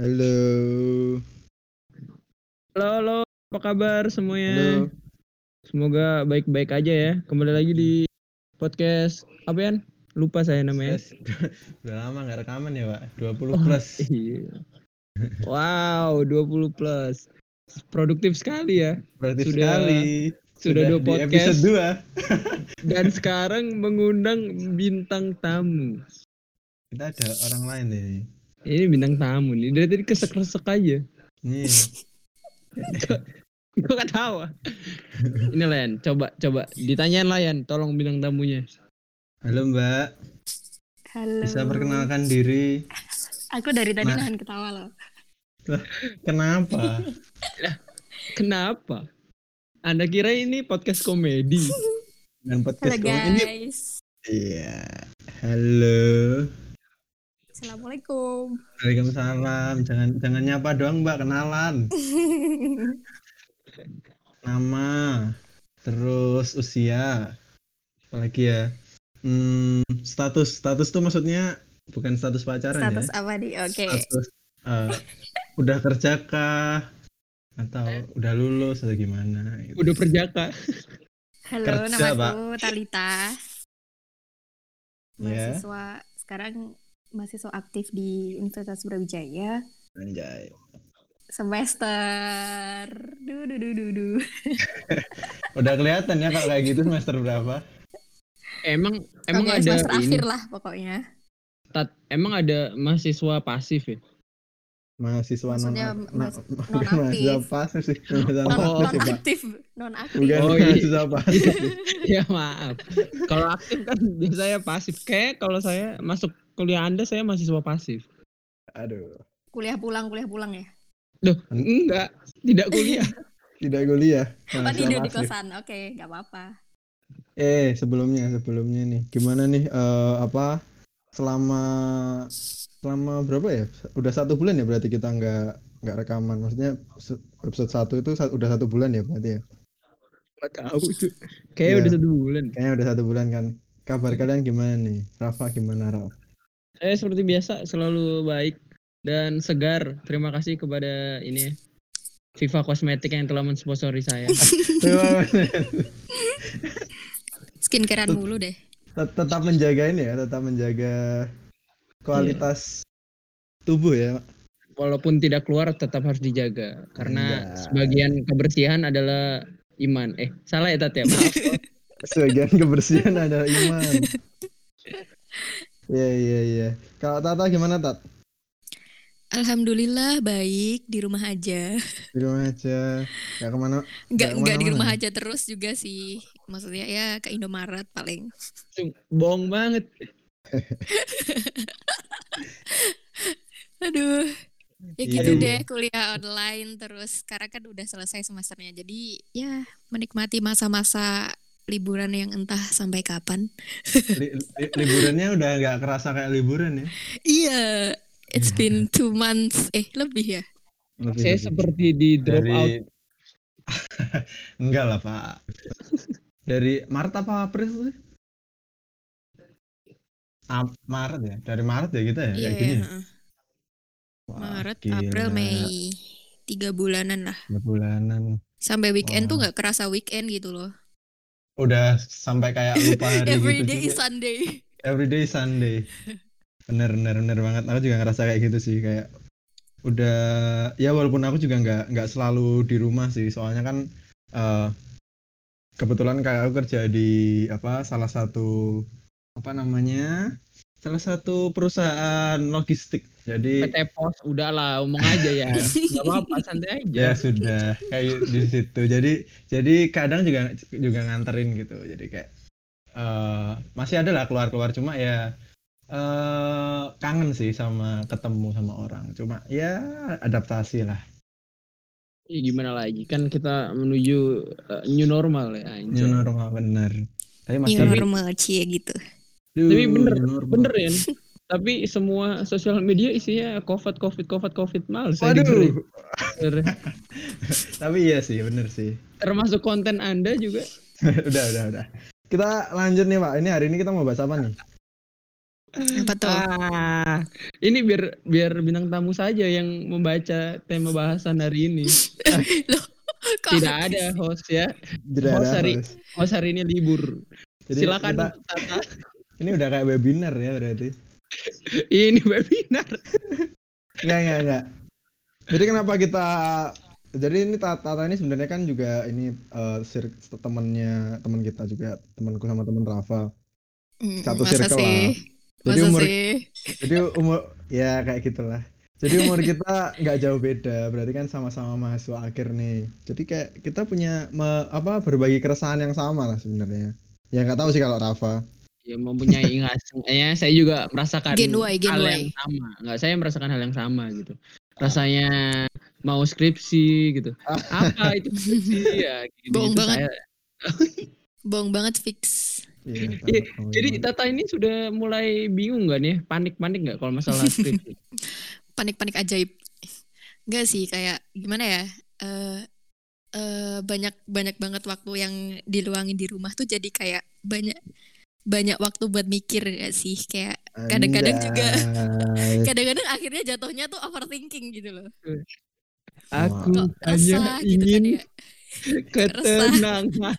Halo. Halo, halo, apa kabar semuanya? Halo. Semoga baik-baik aja ya. Kembali lagi di podcast apa ya? Lupa saya namanya. Yes. Udah lama nggak rekaman ya, Pak. 20 Oh, plus. Iya. Wow, 20 plus. Produktif sekali ya. Berarti Sudah- sekali. Sudah dua podcast episode 2. dan sekarang mengundang bintang tamu. Kita ada orang lain nih. Ini bintang tamu nih. Dari tadi kesek-kesek aja. Nih. Gue gak tahu. Ini Len, coba coba ditanyain Layan, tolong bintang tamunya. Halo, Mbak. Halo. Bisa perkenalkan diri. Aku dari tadi Nah. nahan ketawa loh. Kenapa? Kenapa? Anda kira ini podcast komedi? Dan Halo podcast ini guys. Iya. Halo. Assalamualaikum. Waalaikumsalam. Jangan jangan nyapa doang, Mbak, kenalan. Nama, terus usia, apalagi ya. Hmm, status, status tuh maksudnya bukan status pacaran Status ya. apa nih? Oke. Status eh, udah kerja kah? Atau udah lulus atau gimana? gitu. Udah perjaka. Halo, kerja, namaku Talita. Ya. Mahasiswa sekarang mahasiswa aktif di Universitas Brawijaya Anjay. semester du du du du du. Udah kelihatan ya kalau kayak gitu semester berapa? Emang emang Oke, ada semester ini, akhir lah pokoknya. Tat, emang ada mahasiswa pasif ya? Mahasiswa non non- mahasiswa pasif sih. Mahasiswa Non, aktif, non aktif. Bukan Oh, iya. mahasiswa pasif. ya maaf. Kalau aktif kan biasanya pasif. Kayak kalau saya masuk kuliah Anda saya mahasiswa pasif. Aduh. Kuliah pulang, kuliah pulang ya. Duh, enggak, tidak kuliah. Tidak kuliah. Oh, tidur di kosan. Oke, nggak apa-apa. Eh, sebelumnya sebelumnya nih, gimana nih eh, apa selama selama berapa ya? Udah satu bulan ya berarti kita nggak nggak rekaman. Maksudnya episode satu itu sa- udah satu bulan ya berarti ya? Enggak tahu tuh. Kayak Iya. udah satu bulan. Kayaknya udah satu bulan kan. Kabar kalian gimana nih? Rafa gimana Rafa? Saya seperti biasa selalu baik dan segar. Terima kasih kepada ini ya, Viva Kosmetik yang telah mensponsori saya. Terima kasih. Skincarean mulu deh. Tet- tetap menjaga ini ya, tetap menjaga kualitas tubuh ya. Walaupun tidak keluar tetap harus dijaga karena Iya. sebagian kebersihan adalah iman. Eh, salah ya Tat ya? Maaf. Sebagian kebersihan adalah iman. Iya iya iya. Kalau Tata gimana Tat? Alhamdulillah baik di rumah aja. Di rumah aja. Gak ke mana? Enggak Nggak enggak di rumah aja terus juga sih. Maksudnya ya ke Indomaret paling. Bohong banget. Aduh. Ya Iya, gitu iya. deh kuliah online terus sekarang kan udah selesai semesternya. Jadi ya menikmati masa-masa liburan yang entah sampai kapan. Li- li- liburannya udah nggak kerasa kayak liburan ya? Iya. It's been two months. Eh lebih ya. Lebih- Saya lebih. seperti di drop dari out. enggak lah Pak. Dari Maret apa April sih? Ap- Maret ya? Dari Maret ya kita ya? Iya. Kayak gini ya? Wah, Maret, gila. April, Mei. Tiga bulanan lah. Tiga bulanan. Sampai weekend tuh Wah. nggak kerasa weekend gitu loh. Udah sampai kayak lupa hari Every gitu day is juga. Sunday. Everyday Sunday. Bener bener bener banget. Aku juga ngerasa kayak gitu sih kayak udah ya walaupun aku juga nggak nggak selalu di rumah sih soalnya kan eh, kebetulan kayak aku kerja di apa salah satu apa namanya salah satu perusahaan logistik. Jadi PT Pos udahlah omong aja ya. Enggak apa-apa santai aja. ya sudah. Kayak di situ. Jadi jadi kadang juga juga nganterin gitu. Jadi kayak eh masih ada lah keluar keluar cuma ya eh kangen sih sama ketemu sama orang. Cuma ya adaptasi lah. Ya, gimana lagi? Kan kita menuju uh, new normal ya new normal bener. Tapi New masih normal cie gitu. Tapi bener, normal. Bener ya. Tapi semua sosial media isinya covid covid covid covid mal. Saya waduh tapi iya sih bener sih Termasuk konten anda juga. udah udah udah kita lanjut nih pak ini hari ini kita mau bahas apa nih Apa tuh? Ah, ini biar biar bintang tamu saja yang membaca tema bahasan hari ini. Loh, Tidak ada host ya. Tidak Oh, ada sorry. host. Host hari ini libur. Jadi Silakan kita-. Ini udah kayak webinar ya berarti. Ini webinar. Enggak, enggak, enggak. Jadi kenapa kita jadi ini Tata Tata ini sebenarnya kan juga ini eh, sir- temannya teman kita juga temanku sama teman Rafa. Satu masa circle sih? lah. Jadi Masa umur sih? jadi umur ya kayak gitulah. Jadi umur kita nggak jauh beda, berarti kan sama-sama mahasiswa akhir nih. Jadi kayak kita punya me- apa berbagi keresahan yang sama lah sebenarnya. Ya nggak tahu sih kalau Rafa. Ya mempunyai rasanya saya juga merasakan Gen Y, gen hal Y. yang sama. Enggak, saya merasakan hal yang sama gitu. Rasanya mau skripsi gitu. Apa itu skripsi ya gitu. Bohong banget. Saya. Bohong banget fix. Iya, Iya, Tata, Jadi. Tata ini sudah mulai bingung nggak nih? Panik-panik nggak kalau masalah skripsi? Panik-panik ajaib. Enggak sih, kayak gimana ya? Eh eh, banyak banyak banget waktu yang diluangin di rumah tuh jadi kayak banyak banyak waktu buat mikir gak sih? Kayak kadang-kadang juga- kadang-kadang akhirnya jatuhnya tuh overthinking gitu loh. Aku kok hanya resah gitu kan ingin ya? ketenangan.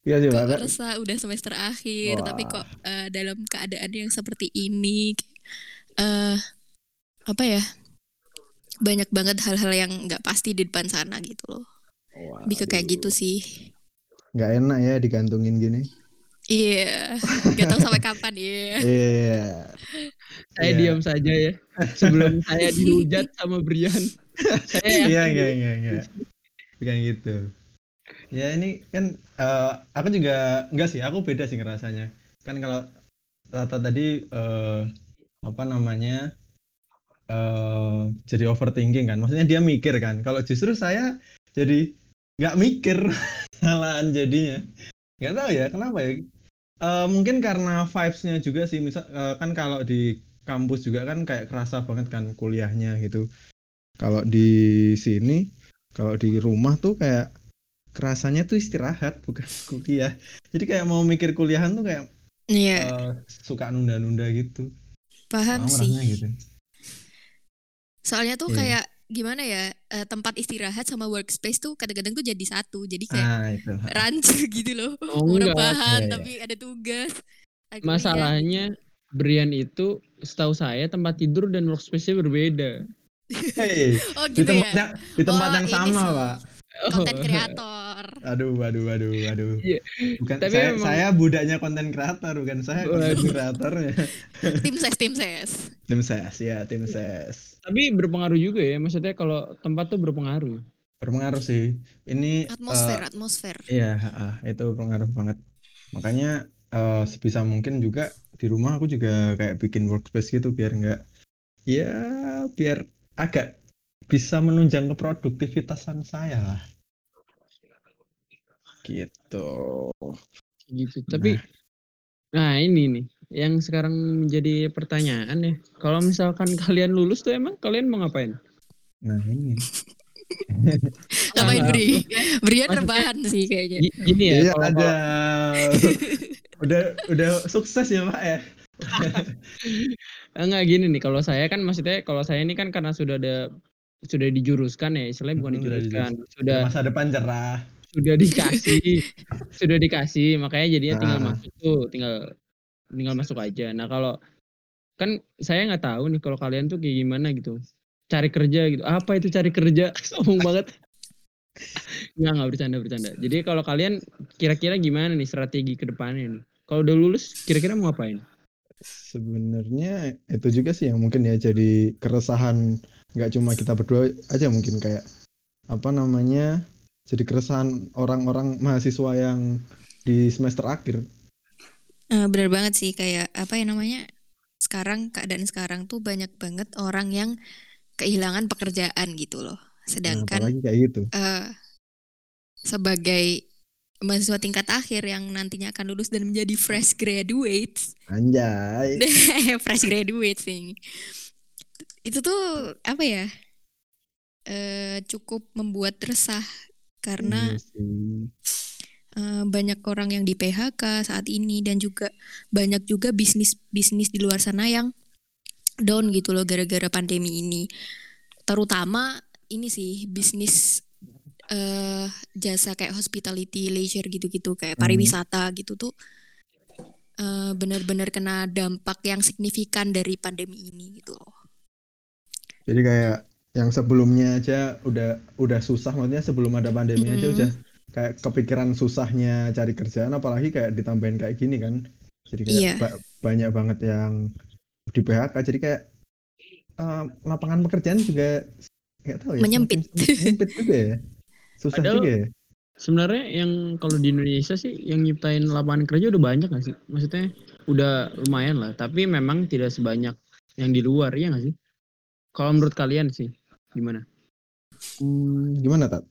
Iya sih, kok resah udah semester akhir tapi Wah. kok eh, dalam keadaan yang seperti ini eh apa ya? Banyak banget hal-hal yang nggak pasti di depan sana gitu loh. Lebih ke kayak gitu sih Nggak enak ya digantungin gini. iya nggak tahu sampai kapan iya Iya. Saya Iya. diam saja ya. Sebelum saya dihujat sama Brian. Saya Iya, iya, iya, iya. Bukan gitu. Ya ini kan eh, aku juga enggak sih, aku beda sih ngerasanya. Kan kalau Tata tadi eh, apa namanya? eh jadi overthinking kan. Maksudnya dia mikir kan. Kalau justru saya jadi nggak mikir malahan jadinya. Nggak tahu ya kenapa ya. Eh, mungkin karena vibes-nya juga sih. Misal eh, kan kalau di kampus juga kan kayak kerasa banget kan kuliahnya gitu. Kalau di sini, kalau di rumah tuh kayak kerasanya tuh istirahat bukan kuliah. Jadi kayak mau mikir kuliahan tuh kayak iya eh, suka nunda-nunda gitu. paham Aku sih gitu. soalnya tuh Iya. kayak gimana ya eh, tempat istirahat sama workspace tuh kadang-kadang tuh jadi satu jadi kayak Ah itu. rancu gitu loh Oh, mau rebahan Iya, iya. tapi ada tugas Akhirnya- Masalahnya Brian itu setahu saya tempat tidur dan workspace-nya berbeda. Hei, oh di gitu tempat ya yang di tempat Oh, yang sama, sih. Pak. Konten kreator Aduh, aduh, aduh, aduh. Iya. Bukan Tapi saya, memang- saya budaknya konten kreator, bukan saya konten kreatornya. tim ses tim ses Tim ses, ya, tim ses. Tapi berpengaruh juga ya. Maksudnya kalau tempat tuh berpengaruh. Berpengaruh sih. Ini atmosfer eh, atmosfer Iya, ah, itu pengaruh banget. Makanya eh, sebisa mungkin juga di rumah aku juga kayak bikin workspace gitu biar nggak, ya biar agak bisa menunjang keproduktivitasan saya lah. Gitu. gitu. Tapi nah ini nih yang sekarang menjadi pertanyaan ya. Kalau misalkan kalian lulus tuh emang kalian mau ngapain? Nah ini. ngapain Nah, beri Brian rebahan sih kayaknya Gi- Gini ya. Iya kalau- ada. udah udah sukses ya Pak ya. Enggak gini nih kalau saya kan maksudnya kalau saya ini kan karena sudah ada sudah dijuruskan ya istilahnya bukan Hmm, dijuruskan sudah Masa depan cerah. sudah dikasih sudah dikasih makanya jadinya tinggal Ah. masuk tuh tinggal tinggal masuk aja. Nah kalau kan saya nggak tahu nih kalau kalian tuh kayak gimana gitu. Cari kerja gitu. Apa itu cari kerja? Sombong banget. Nggak nggak bercanda bercanda. Jadi kalau kalian kira-kira gimana nih strategi ke depannya nih? Kalau udah lulus kira-kira mau ngapain? Sebenarnya itu juga sih yang mungkin ya jadi keresahan nggak cuma kita berdua aja mungkin kayak apa namanya jadi keresahan orang-orang mahasiswa yang di semester akhir. Eh, bener banget sih kayak apa ya namanya sekarang keadaan sekarang tuh banyak banget orang yang kehilangan pekerjaan gitu loh Nah, sedangkan apalagi kayak gitu. eh, sebagai mahasiswa tingkat akhir yang nantinya akan lulus dan menjadi fresh graduates Anjay. fresh graduates nih itu tuh apa ya eh cukup membuat resah karena eh, banyak orang yang di PHK saat ini dan juga banyak juga bisnis bisnis di luar sana yang down gitu loh gara-gara pandemi ini. Terutama ini sih bisnis eh jasa kayak hospitality leisure gitu-gitu kayak Hmm. pariwisata gitu tuh eh, benar-benar kena dampak yang signifikan dari pandemi ini gitu loh Jadi kayak yang sebelumnya aja udah udah susah maksudnya sebelum ada pandemi aja Mm-mm. udah kayak kepikiran susahnya cari kerjaan apalagi kayak ditambahin kayak gini kan. Jadi kayak Iya. ba- banyak banget yang di PHK jadi kayak eh, lapangan pekerjaan juga nggak tahu ya Menyempit. menyempit juga ya. Susah Padahal- juga ya. Sebenarnya yang kalau di Indonesia sih yang nyiptain lapangan kerja udah banyak gak sih? Maksudnya udah lumayan lah. Tapi memang tidak sebanyak yang di luar ya gak sih? Kalau menurut kalian sih gimana? Hmm, gimana Tat?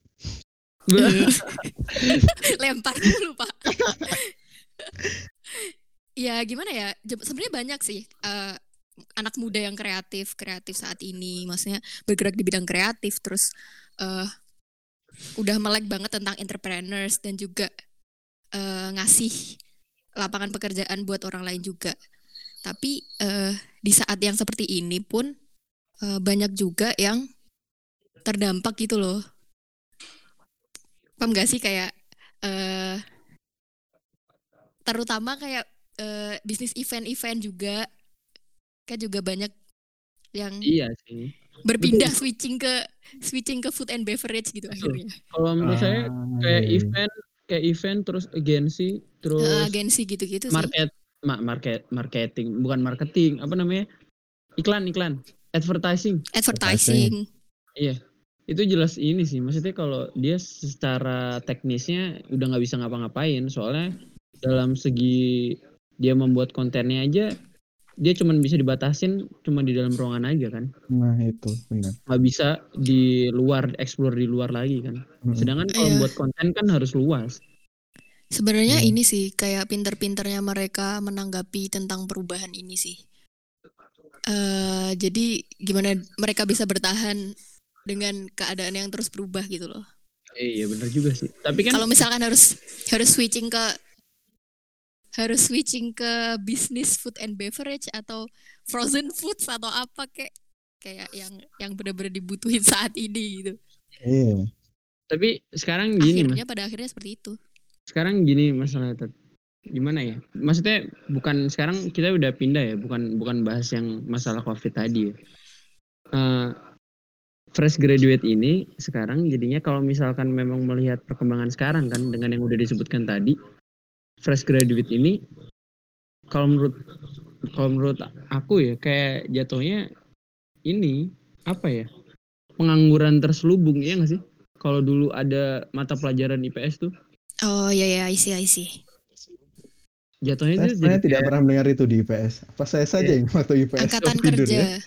lempar dulu pak ya gimana ya sebenarnya banyak sih eh, anak muda yang kreatif kreatif saat ini maksudnya bergerak di bidang kreatif terus eh, udah melek banget tentang entrepreneurs dan juga eh, ngasih lapangan pekerjaan buat orang lain juga tapi eh, di saat yang seperti ini pun eh, banyak juga yang terdampak gitu loh. Paham gak sih? Kayak eh terutama kayak eh, bisnis event-event juga. Kan juga banyak yang iya sih. berpindah switching ke switching ke food and beverage gitu akhirnya. Kalau menurut saya Ah, kayak iya, iya. event kayak event terus agensi terus Eh, agensi gitu-gitu sih. market ma- market marketing bukan marketing apa namanya? Iklan iklan advertising advertising Iya, itu jelas ini sih. Maksudnya kalau dia secara teknisnya udah nggak bisa ngapa-ngapain, soalnya dalam segi dia membuat kontennya aja, dia cuman bisa dibatasin cuma di dalam ruangan aja kan, Nah, itu benar. nggak bisa di luar, explore di luar lagi kan. Mm-mm. Sedangkan kalau Iya. buat konten kan harus luas. sebenarnya Hmm. ini sih kayak pinter-pinternya mereka menanggapi tentang perubahan ini sih eh jadi gimana mereka bisa bertahan dengan keadaan yang terus berubah gitu loh Eh, iya bener juga sih. Tapi kan kalau misalkan harus harus switching ke harus switching ke bisnis food and beverage atau frozen foods atau apa kayak kayak yang yang benar-benar dibutuhin saat ini gitu. Iya. tapi sekarang gini mas, akhirnya pada akhirnya seperti itu. sekarang gini masalahnya. Gimana ya? Maksudnya bukan sekarang kita udah pindah ya? Bukan bukan bahas yang masalah covid tadi ya? Eh, fresh graduate ini sekarang jadinya kalau misalkan memang melihat perkembangan sekarang kan dengan yang udah disebutkan tadi fresh graduate ini kalau menurut kalau menurut aku ya kayak jatuhnya ini apa ya? Pengangguran terselubung ya nggak sih? Kalau dulu ada mata pelajaran IPS tuh. Oh iya ya, isi isi. Jatuhnya Saya itu sebenarnya jadi tidak kayak- pernah mendengar itu di IPS. Apa saya saja yang waktu IPS Angkatan tidur kerja. ya?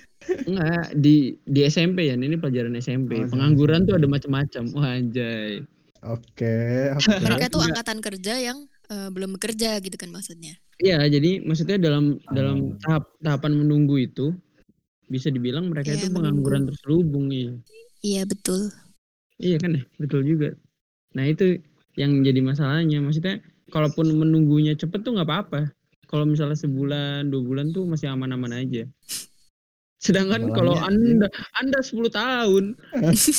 enggak di di SMP ya ini pelajaran SMP Oh, pengangguran tuh ada macam-macam wah anjay Oke, oke. Mereka tuh angkatan kerja yang eh, belum bekerja gitu kan maksudnya. iya jadi maksudnya dalam dalam Hmm. tahap tahapan menunggu itu bisa dibilang mereka Iya, itu pengangguran terselubung iya Iya betul. iya kan ya betul juga nah itu yang jadi masalahnya maksudnya kalaupun menunggunya cepet tuh nggak apa-apa kalau misalnya sebulan dua bulan tuh masih aman-aman aja sedangkan kalau anda anda 10 tahun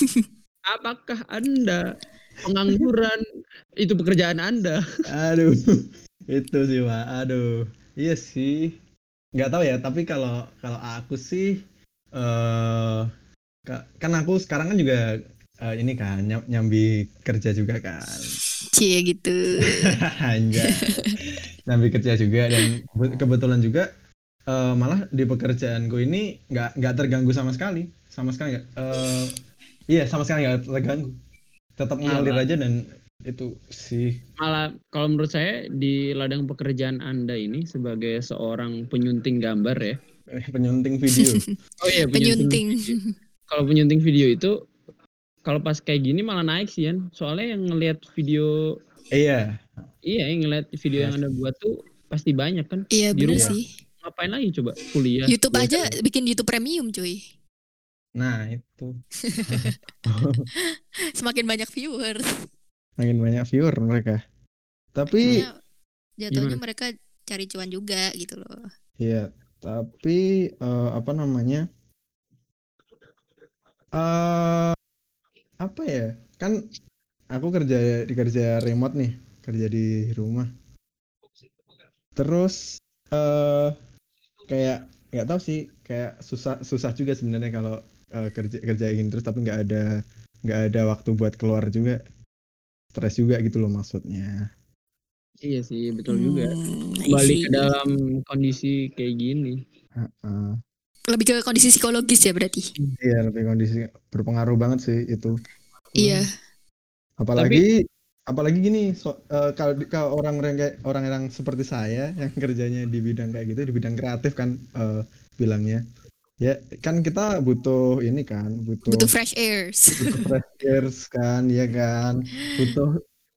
apakah anda pengangguran itu pekerjaan anda Aduh, itu sih pak. Aduh, iya sih. Nggak tahu ya. Tapi kalau kalau aku sih, eh ka- kan aku sekarang kan juga eh, ini kan nyam- nyambi kerja juga kan. Cie gitu. Anjay. Nyambi kerja juga dan kebe- kebetulan juga eh, malah di pekerjaanku ini nggak nggak terganggu sama sekali, sama sekali nggak. eh, iya sama sekali nggak terganggu. Tetap Iya, ngalir aja dan itu sih malah kalau menurut saya di ladang pekerjaan anda ini sebagai seorang penyunting gambar ya eh, penyunting video. oh iya Penyunting. kalau penyunting video itu kalau pas kayak gini malah naik sih kan soalnya yang ngelihat video iya, iya yang ngelihat video yang anda buat tuh pasti banyak kan Iya Di bener rumah. sih. ngapain lagi coba kuliah YouTube Biasa. aja bikin YouTube premium cuy. nah itu Semakin banyak viewers. makin banyak viewer mereka. Tapi Jatuhnya, jatuhnya Gimana? mereka cari cuan juga gitu loh. Iya, tapi eh, apa namanya? eh apa ya? Kan aku kerja di kerja remote nih, kerja di rumah. Terus eh kayak nggak tahu sih, kayak susah susah juga sebenarnya kalau eh, kerja kerjain terus tapi nggak ada nggak ada waktu buat keluar juga. Stres juga gitu loh maksudnya. Iya sih, betul juga. Hmm, I Balik ke dalam kondisi kayak gini. Heeh. Lebih ke kondisi psikologis ya berarti. Iya, lebih kondisi berpengaruh banget sih itu. Iya. apalagi apalagi gini so- eh, kalau kalau orang-orang kayak orang-orang seperti saya yang kerjanya di bidang kayak gitu di bidang kreatif kan eh, bilangnya ya kan kita butuh ini kan butuh Butuh fresh airs. butuh fresh airs kan ya kan butuh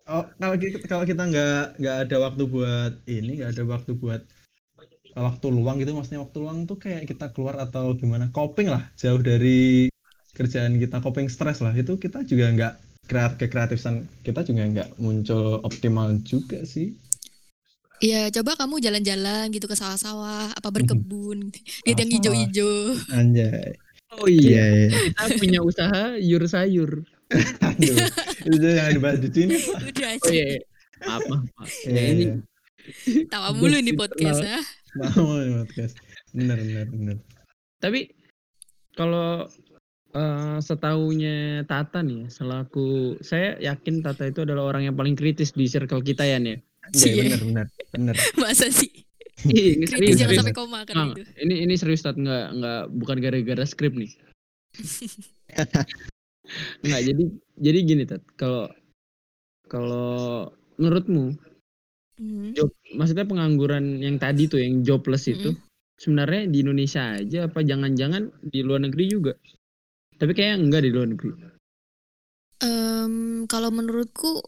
oh kalau kita kalau kita nggak nggak ada waktu buat ini nggak ada waktu buat waktu luang gitu maksudnya waktu luang tuh kayak kita keluar atau gimana coping lah jauh dari kerjaan kita coping stres lah itu kita juga nggak kreat kekreatifan kita juga nggak muncul optimal juga sih Iya, coba kamu jalan-jalan gitu ke sawah-sawah, apa berkebun, lihat yang hijau-hijau. anjay Oh iya, iya kita punya usaha yur sayur. Aduh, itu jangan dibahas di sini. Udah Oh aja. iya, iya. maaf maaf. maaf. Iya, Ya, ini iya. Tawa mulu nih podcast ya. Mau podcast bener bener bener Tapi kalau eh setahunya Tata nih, ya, selaku saya yakin Tata itu adalah orang yang paling kritis di circle kita ya nih. Iya Cie. bener bener bener Masa sih? Iya, ini Kritis serius, jangan serius. sampai koma kan Nggak, itu. ini ini serius Tat nggak nggak bukan gara-gara skrip nih. Nggak jadi jadi gini Tat, kalau kalau menurutmu Hmm. job maksudnya pengangguran yang tadi tuh yang jobless itu sebenarnya di Indonesia aja apa jangan-jangan di luar negeri juga? Tapi kayaknya enggak di luar negeri. Em, kalau menurutku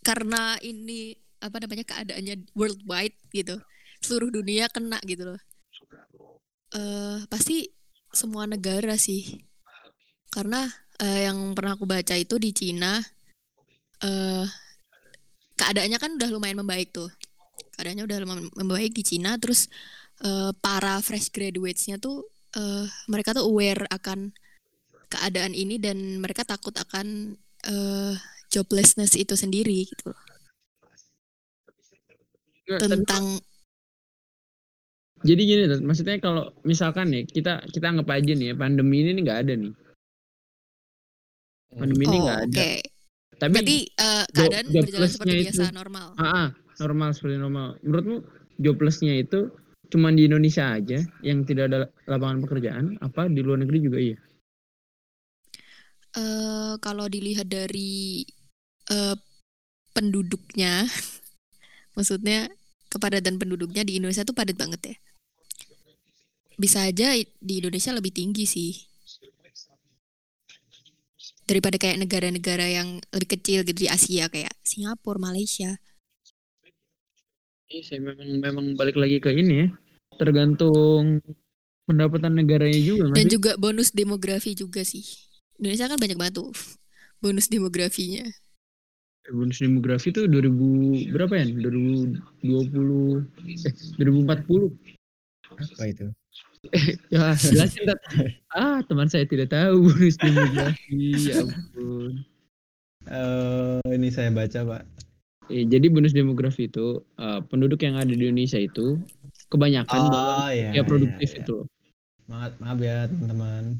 karena ini apa namanya keadaannya worldwide gitu, seluruh dunia kena gitu loh. Eh pasti semua negara sih, karena eh, yang pernah aku baca itu di Cina, eh keadaannya kan udah lumayan membaik tuh, keadaannya udah lumayan membaik di Cina, terus eh, para fresh graduates-nya tuh eh, mereka tuh aware akan keadaan ini dan mereka takut akan eh, joblessness itu sendiri gitu loh. Tapi- tentang Jadi gini, maksudnya kalau misalkan nih kita kita anggap aja nih ya, pandemi ini nggak ada nih. Pandemi ini oh nggak oke ada. Tapi berarti eh, keadaan job berjalan seperti plus-nya biasa itu- normal ah, ah, normal seperti normal. Menurutmu joblessnya itu cuman di Indonesia aja yang tidak ada lapangan pekerjaan? Apa di luar negeri juga iya? Eh, kalau dilihat dari eh, penduduknya maksudnya kepadatan penduduknya di Indonesia tuh padat banget ya bisa aja di Indonesia lebih tinggi sih daripada kayak negara-negara yang lebih kecil gitu di Asia kayak Singapura, Malaysia. Iya, saya memang memang balik lagi ke ini ya. Tergantung pendapatan negaranya juga Dan sih? juga bonus demografi juga sih. Indonesia kan banyak banget tuh bonus demografinya. bonus demografi tuh 2000 berapa ya? 2020 eh 2040. apa itu Ya, jelasin. Ah, teman saya tidak tahu bonus demografi. Ya ampun. Eh ini saya baca pak Eh, jadi bonus demografi itu eh, penduduk yang ada di Indonesia itu kebanyakan dalam oh iya ya produktif iya, iya. itu. maaf maaf ya teman-teman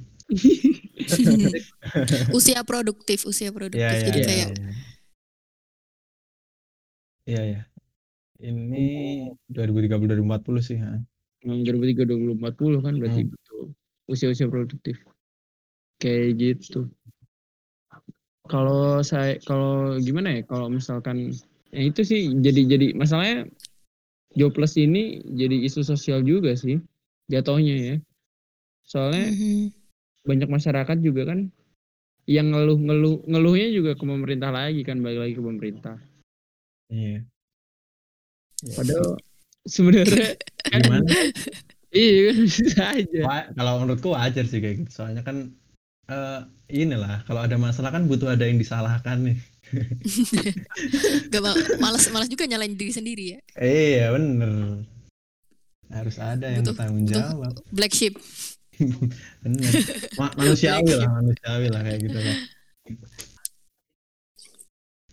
usia produktif, usia produktif. Iya, iya, Jadi iya, kayak iya. Iya, iya. Ini 2030 2040 sih, ha. Yang 2030 2040 kan berarti Hmm. betul usia-usia produktif. Kayak gitu. Kalau saya kalau gimana ya kalau misalkan ya itu sih jadi jadi masalahnya jobless ini jadi isu sosial juga sih jatuhnya ya. Soalnya Mhm. banyak masyarakat juga kan yang ngeluh-ngeluh ngeluhnya juga ke pemerintah lagi kan balik lagi ke pemerintah. Iya. Padahal sebenarnya Gimana? iya kan bisa aja. Kalau menurutku wajar sih kayak gitu. Soalnya kan eh inilah kalau ada masalah kan butuh ada yang disalahkan nih. Gak mal malas malas juga nyalain diri sendiri ya. Iya bener. Harus ada yang Butuh- bertanggung butuh- jawab. Black sheep. Bener. Ma- manusiawi lah, manusiawi lah kayak gitu kan.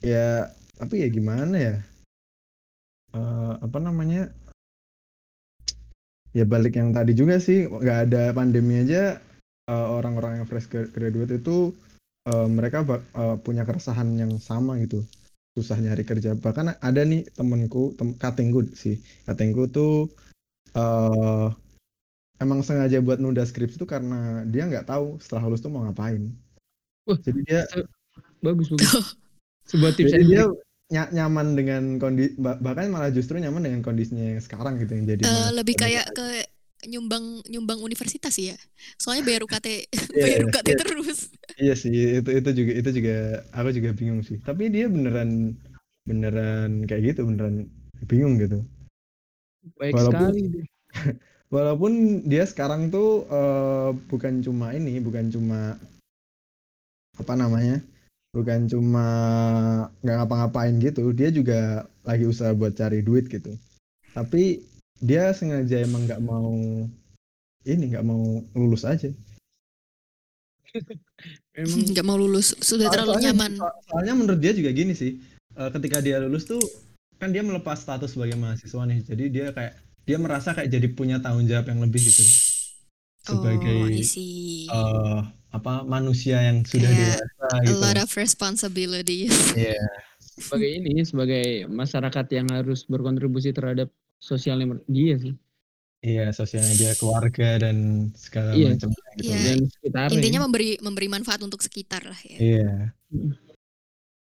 Ya, tapi ya gimana ya? Eh, apa namanya? Ya balik yang tadi juga sih, nggak ada pandemi aja eh, orang-orang yang fresh gra- graduate itu eh, mereka eh, punya keresahan yang sama gitu. Susah nyari kerja. Bahkan ada nih temenku, tem katingku sih. Katingku tuh eh emang sengaja buat nunda skripsi itu karena dia nggak tahu setelah lulus tuh mau ngapain. Wah. Jadi dia bagus bagus sebuah tips jadi dia nyaman dengan kondisi bahkan malah justru nyaman dengan kondisinya yang sekarang gitu yang jadi mahasiswa lebih kayak ke nyumbang nyumbang universitas ya. Soalnya bayar UKT bayar UKT iya. terus. iya sih itu itu juga itu juga aku juga bingung sih tapi dia beneran beneran kayak gitu beneran bingung gitu baik walaupun- sekali deh. walaupun dia sekarang tuh eh, bukan cuma ini bukan cuma apa namanya bukan cuma nggak ngapa-ngapain gitu dia juga lagi usaha buat cari duit gitu. Tapi dia sengaja emang nggak mau ini nggak mau lulus aja. Emang Nggak mau lulus, sudah terlalu Soalnya- nyaman. so- soalnya menurut dia juga gini sih eh, ketika dia lulus tuh kan dia melepas status sebagai mahasiswa nih jadi dia kayak dia merasa kayak jadi punya tanggung jawab yang lebih gitu. Sebagai oh, eh, apa manusia yang sudah Kayak dewasa A gitu. lot of responsibilities. Iya. sebagai ini sebagai masyarakat yang harus berkontribusi terhadap sosialnya mer- dia sih Iya, sosialnya dia keluarga dan segala Iya. macam gitu. Iya. dan sekitarnya Intinya memberi memberi manfaat untuk sekitar lah ya. Iya. Mm.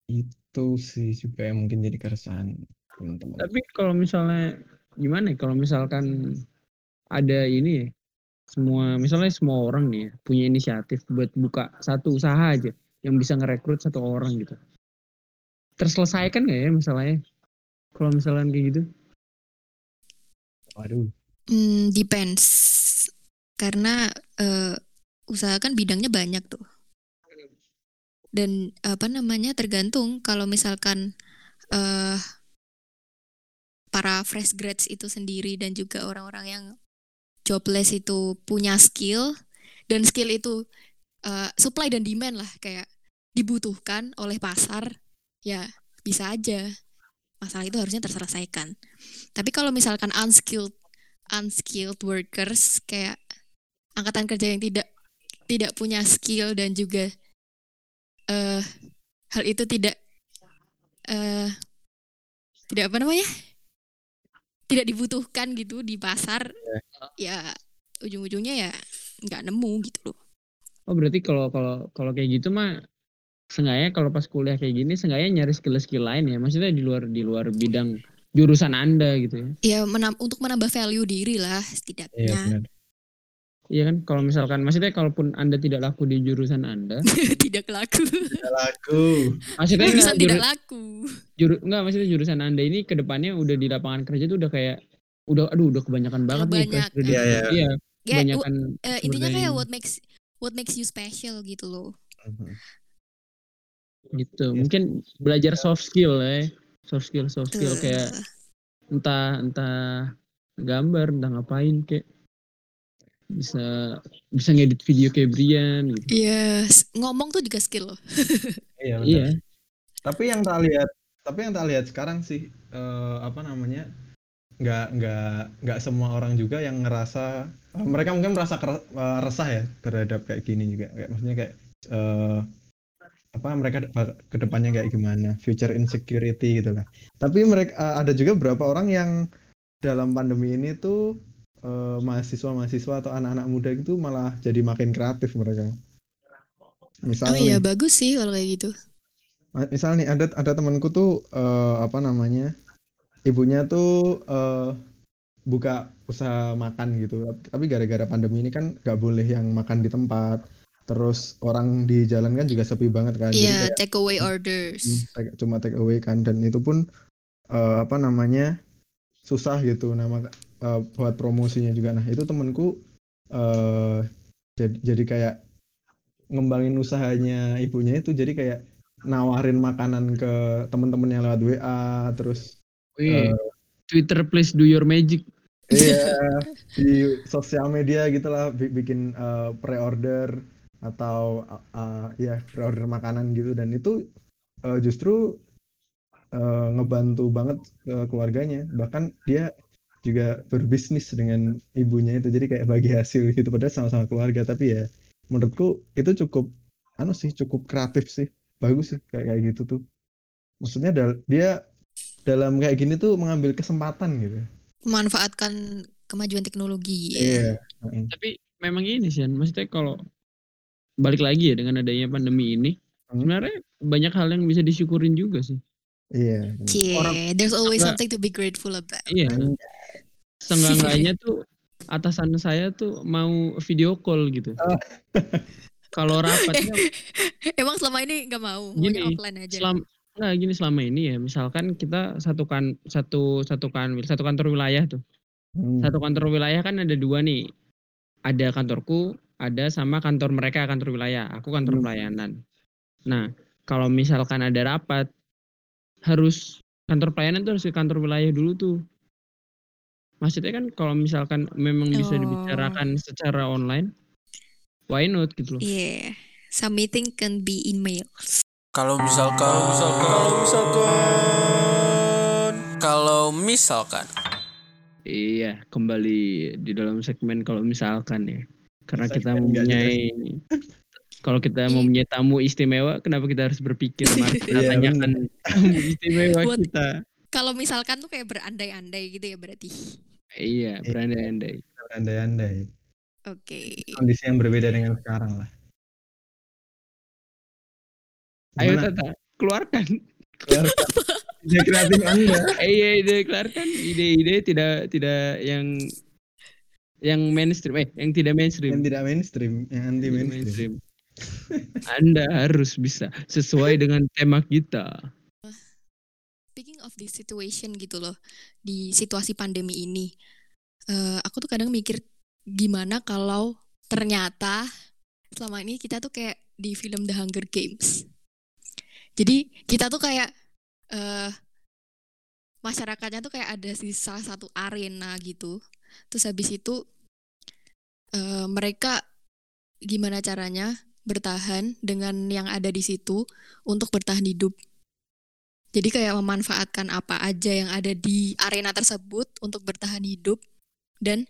Itu sih juga yang mungkin jadi keresahan teman-teman. tapi kalau misalnya gimana ya, kalau misalkan ada ini ya semua misalnya semua orang nih ya, punya inisiatif buat buka satu usaha aja yang bisa ngerekrut satu orang gitu terselesaikan nggak ya masalahnya kalau misalnya kayak gitu Waduh. Hmm, depends. Karena eh, usaha kan bidangnya banyak tuh. Dan apa namanya tergantung kalau misalkan eh para fresh grads itu sendiri dan juga orang-orang yang jobless itu punya skill dan skill itu eh, supply dan demand lah kayak dibutuhkan oleh pasar ya bisa aja masalah itu harusnya terselesaikan. Tapi kalau misalkan unskilled unskilled workers kayak angkatan kerja yang tidak tidak punya skill dan juga eh hal itu tidak eh tidak apa namanya tidak dibutuhkan gitu di pasar ya ujung-ujungnya ya nggak nemu gitu loh. Oh berarti kalau kalau kalau kayak gitu mah sengaja kalau pas kuliah kayak gini sengaja nyari skill-skill lain ya? Maksudnya di luar di luar bidang jurusan anda gitu ya? Ya menam- untuk menambah value diri lah Iya, setidaknya benar. Iya kan kalau misalkan maksudnya kalaupun anda tidak laku di jurusan anda tidak laku Tidak laku. maksudnya enggak, jurusan tidak juru- laku juru, enggak maksudnya jurusan anda ini ke depannya udah di lapangan kerja tuh udah kayak udah aduh udah kebanyakan banget nih banyak, graduate. Iya, iya. iya ya kebanyakan eh, intinya kayak what makes what makes you special gitu loh Mhm. gitu Iya. mungkin belajar soft skill ya soft skill soft skill Tuh. kayak entah entah gambar entah ngapain kayak bisa bisa ngedit video kayak Brian gitu Iya, s- ngomong tuh juga skill loh. Iya, benar. iya Tapi yang tak lihat, tapi yang tak lihat sekarang sih eh, apa namanya? nggak nggak nggak semua orang juga yang ngerasa eh, mereka mungkin merasa kera- eh, resah ya terhadap kayak gini juga kayak maksudnya kayak eh, apa mereka de- ke depannya kayak gimana future insecurity gitu lah tapi mereka eh, ada juga beberapa orang yang dalam pandemi ini tuh eh, mahasiswa-mahasiswa atau anak-anak muda itu malah jadi makin kreatif mereka. Oh misalnya iya, nih, bagus sih kalau kayak gitu. Ma- misal nih ada ada temanku tuh eh, apa namanya ibunya tuh eh, buka usaha makan gitu. Tapi gara-gara pandemi ini kan nggak boleh yang makan di tempat. Terus orang di jalan kan juga sepi banget kan. Iya, kayak take away orders. hmm, cuma take away kan. Dan itu pun eh, apa namanya susah gitu. Nama eh, buat promosinya juga. Nah itu temanku eh jadi jadi kayak ngembangin usahanya ibunya itu jadi kayak nawarin makanan ke temen-temen yang lewat WA terus Wih, eh, Twitter please do your magic. Iya di sosial media gitulah bi- bikin eh, pre-order atau eh, ya pre-order makanan gitu. Dan itu eh, justru eh, ngebantu banget ke keluarganya. Bahkan dia juga berbisnis dengan ibunya itu jadi kayak bagi hasil gitu padahal sama-sama keluarga tapi ya menurutku itu cukup anu sih cukup kreatif sih bagus sih kayak kayak gitu tuh maksudnya dal- dia dalam kayak gini tuh mengambil kesempatan gitu Memanfaatkan kemajuan teknologi. ya. Iya. Heeh. Tapi memang ini sih, maksudnya kalau balik lagi ya dengan adanya pandemi ini, Hmm. sebenarnya banyak hal yang bisa disyukurin juga sih. Iya. benar. Cie, Orang- there's always something to be grateful about. Iya. Seenggak-enggaknya tuh atasan saya tuh mau video call gitu. Oh. Kalau rapatnya Emang selama ini nggak mau, Gini, offline aja. selam nggak gini selama ini ya, misalkan kita satu kan satu satu kan satu kantor wilayah tuh. Hmm. Satu kantor wilayah kan ada dua nih. Ada kantorku, ada sama kantor mereka kantor wilayah. Aku kantor Hmm. pelayanan. Nah, kalau misalkan ada rapat harus kantor pelayanan tuh harus ke kantor wilayah dulu tuh. Maksudnya kan kalau misalkan memang bisa Oh. dibicarakan secara online, why not gitu loh. Iya. Some meeting can be email. Kalau misalkan, kalau misalkan, kalau misalkan, kalau misalkan, Iya, kembali di dalam segmen kalau misalkan ya. Karena kita Segmen mempunyai kalau kita mempunyai tamu istimewa, kenapa kita harus berpikir Mari kita Iya, tanyakan tamu istimewa Buat- kita. Kalau misalkan tuh kayak berandai-andai gitu ya berarti. Iya, berandai-andai. Andai-andai. Oke. Kondisi yang berbeda dengan sekarang lah. Ayo Gimana? Tata, keluarkan. Keluarkan ide kreatif Anda. Iya, ide keluarkan ide-ide tidak tidak yang yang mainstream, eh yang tidak mainstream. Yang tidak mainstream, yang anti mainstream. Anda harus bisa sesuai dengan tema kita. Speaking of this situation gitu loh, di situasi pandemi ini, eh, aku tuh kadang mikir gimana kalau ternyata selama ini kita tuh kayak di film The Hunger Games. Jadi kita tuh kayak eh masyarakatnya tuh kayak ada di salah satu arena gitu. Terus habis itu eh, mereka gimana caranya bertahan dengan yang ada di situ untuk bertahan hidup. Jadi kayak memanfaatkan apa aja yang ada di arena tersebut untuk bertahan hidup dan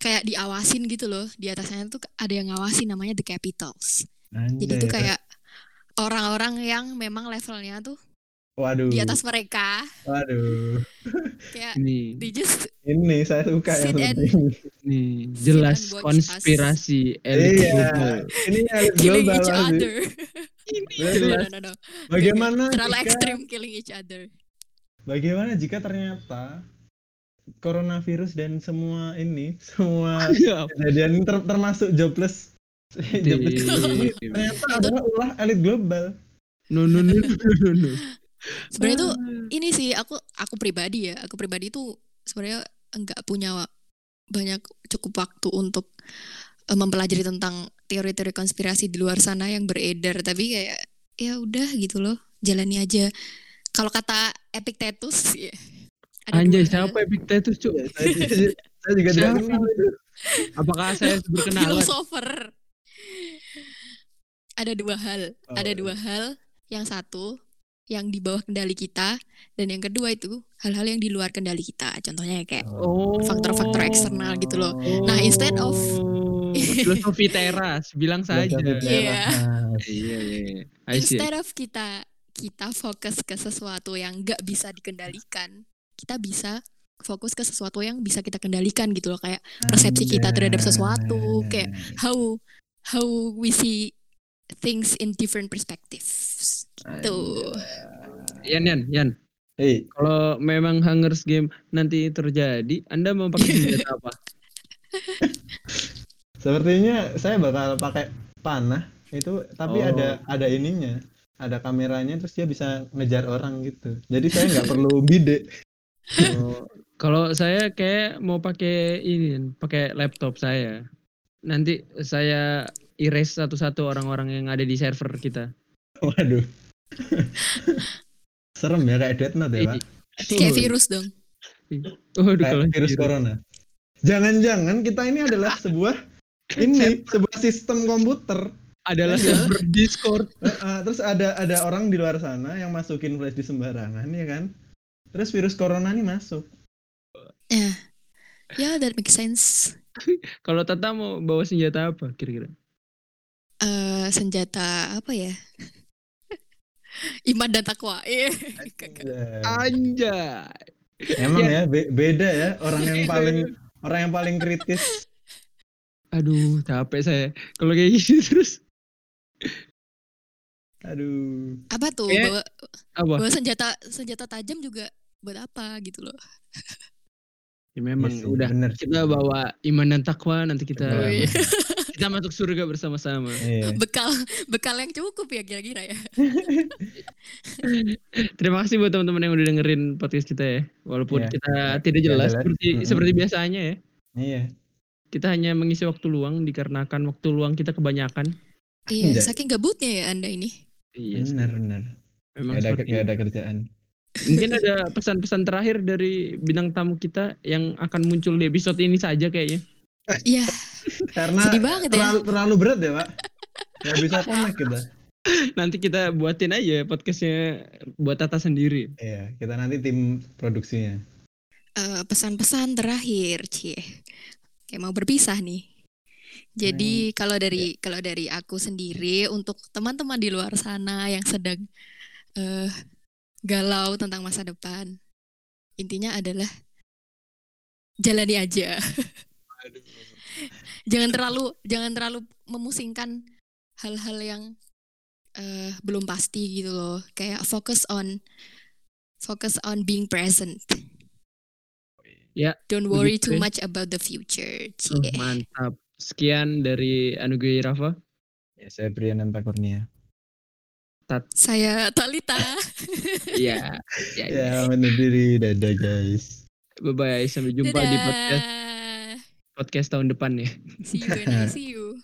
kayak diawasin gitu loh. Di atasnya tuh ada yang ngawasin namanya The Capitals. Jadi Anjay. itu kayak orang-orang yang memang levelnya tuh waduh. di atas mereka. Waduh. Kayak Ini they just Ini saya suka Sit yang and- ini. Nih, jelas konspirasi elit Iya. global. Ini elit killing global each other. No, jelas. no, no, no. Bagaimana Terlalu jika, ekstrim killing each other. bagaimana jika ternyata coronavirus dan semua ini, semua Iya. kejadian ini ter- termasuk jobless jobless ternyata adalah ulah elit global. No no no no no. no. Sebenarnya tuh Ah. ini sih aku aku pribadi ya aku pribadi tuh sebenarnya enggak punya wa- banyak cukup waktu untuk eh, mempelajari tentang teori-teori konspirasi di luar sana yang beredar tapi kayak ya udah gitu loh jalani aja kalau kata Epictetus ya ada Anjay, siapa Epictetus, Cuk? Ya, saya, juga- saya juga tidak. Apakah saya berkenalan? filosofer ada dua hal Oh, ada iya. dua hal yang satu yang di bawah kendali kita dan yang kedua itu hal-hal yang di luar kendali kita contohnya kayak Oh. Faktor-faktor eksternal gitu loh. Nah, instead of- Oh, filosofi teras, bilang saja. Iya. Iya, iya. iya. Instead of kita kita fokus ke sesuatu yang nggak bisa dikendalikan kita bisa fokus ke sesuatu yang bisa kita kendalikan gitu loh kayak persepsi kita terhadap sesuatu, kayak how how we see things in different perspectives gitu Yan, Yan, Yan. Hei, Kalau memang Hungers Game nanti terjadi, Anda mau pakai senjata apa? sepertinya saya bakal pakai panah itu tapi Oh. ada ada ininya ada kameranya terus dia bisa ngejar orang gitu jadi saya nggak perlu bide Oh, Kalau saya kayak mau pakai ini, pakai laptop saya. nanti saya erase satu-satu orang-orang yang ada di server kita. Waduh. Serem ya kayak Death Note ya, Pak. Kayak virus dong. Waduh, Kayak kalau virus gitu. corona. Jangan-jangan kita ini adalah sebuah ini sebuah sistem komputer. adalah Iya. server Discord. Eh, eh, terus ada ada orang di luar sana yang masukin flash di sembarangan ya kan. Terus virus corona ini masuk. Ya, ya that makes sense. Kalau Tata mau bawa senjata apa kira-kira? Eh senjata apa ya? Iman dan takwa. Iya. Anjay. Emang ya be- beda ya orang yang paling orang yang paling kritis. Aduh, capek saya. Kalau kayak gini terus Aduh. Apa tuh? Eh, Bawa, apa? bawa senjata senjata tajam juga buat apa gitu loh. Ya memang Iya sih, udah bener. kita bawa iman dan takwa nanti kita Bener. Wih. kita masuk surga bersama-sama. Iya. bekal bekal yang cukup ya kira-kira ya. Terima kasih buat teman-teman yang udah dengerin podcast kita ya. Walaupun Iya. kita tidak jelas jelas. seperti Mm-mm. seperti biasanya ya. Iya. Kita hanya mengisi waktu luang dikarenakan waktu luang kita kebanyakan. Iya, Enggak. saking gabutnya ya Anda ini. Iya, Benar benar. memang Gak ada gak ada kerjaan. Mungkin ada pesan-pesan terakhir dari bintang tamu kita yang akan muncul di episode ini saja kayaknya. Iya, Karena sedih banget ya. terlalu, terlalu berat ya, Pak. Gak bisa connect kita. Nanti kita buatin aja podcastnya buat Tata sendiri. Iya, kita nanti tim produksinya. Eh, pesan-pesan terakhir, cie. Kayak mau berpisah nih. Jadi kalau dari kalau dari aku sendiri untuk teman-teman di luar sana yang sedang eh galau tentang masa depan, intinya adalah jalani aja. jangan terlalu jangan terlalu memusingkan hal-hal yang eh belum pasti gitu loh. Kayak fokus on focus on being present. Ya, Don't worry begitu too ya. much about the future. Oh, mantap. Sekian dari Anugerah Rafa. Ya, saya Brian Kurnia. Saya Talita. Iya. ya, ya. Ya, undur diri. Dadah, guys. Bye bye. Sampai jumpa di podcast Dadah. podcast tahun depan ya. See you and I see you.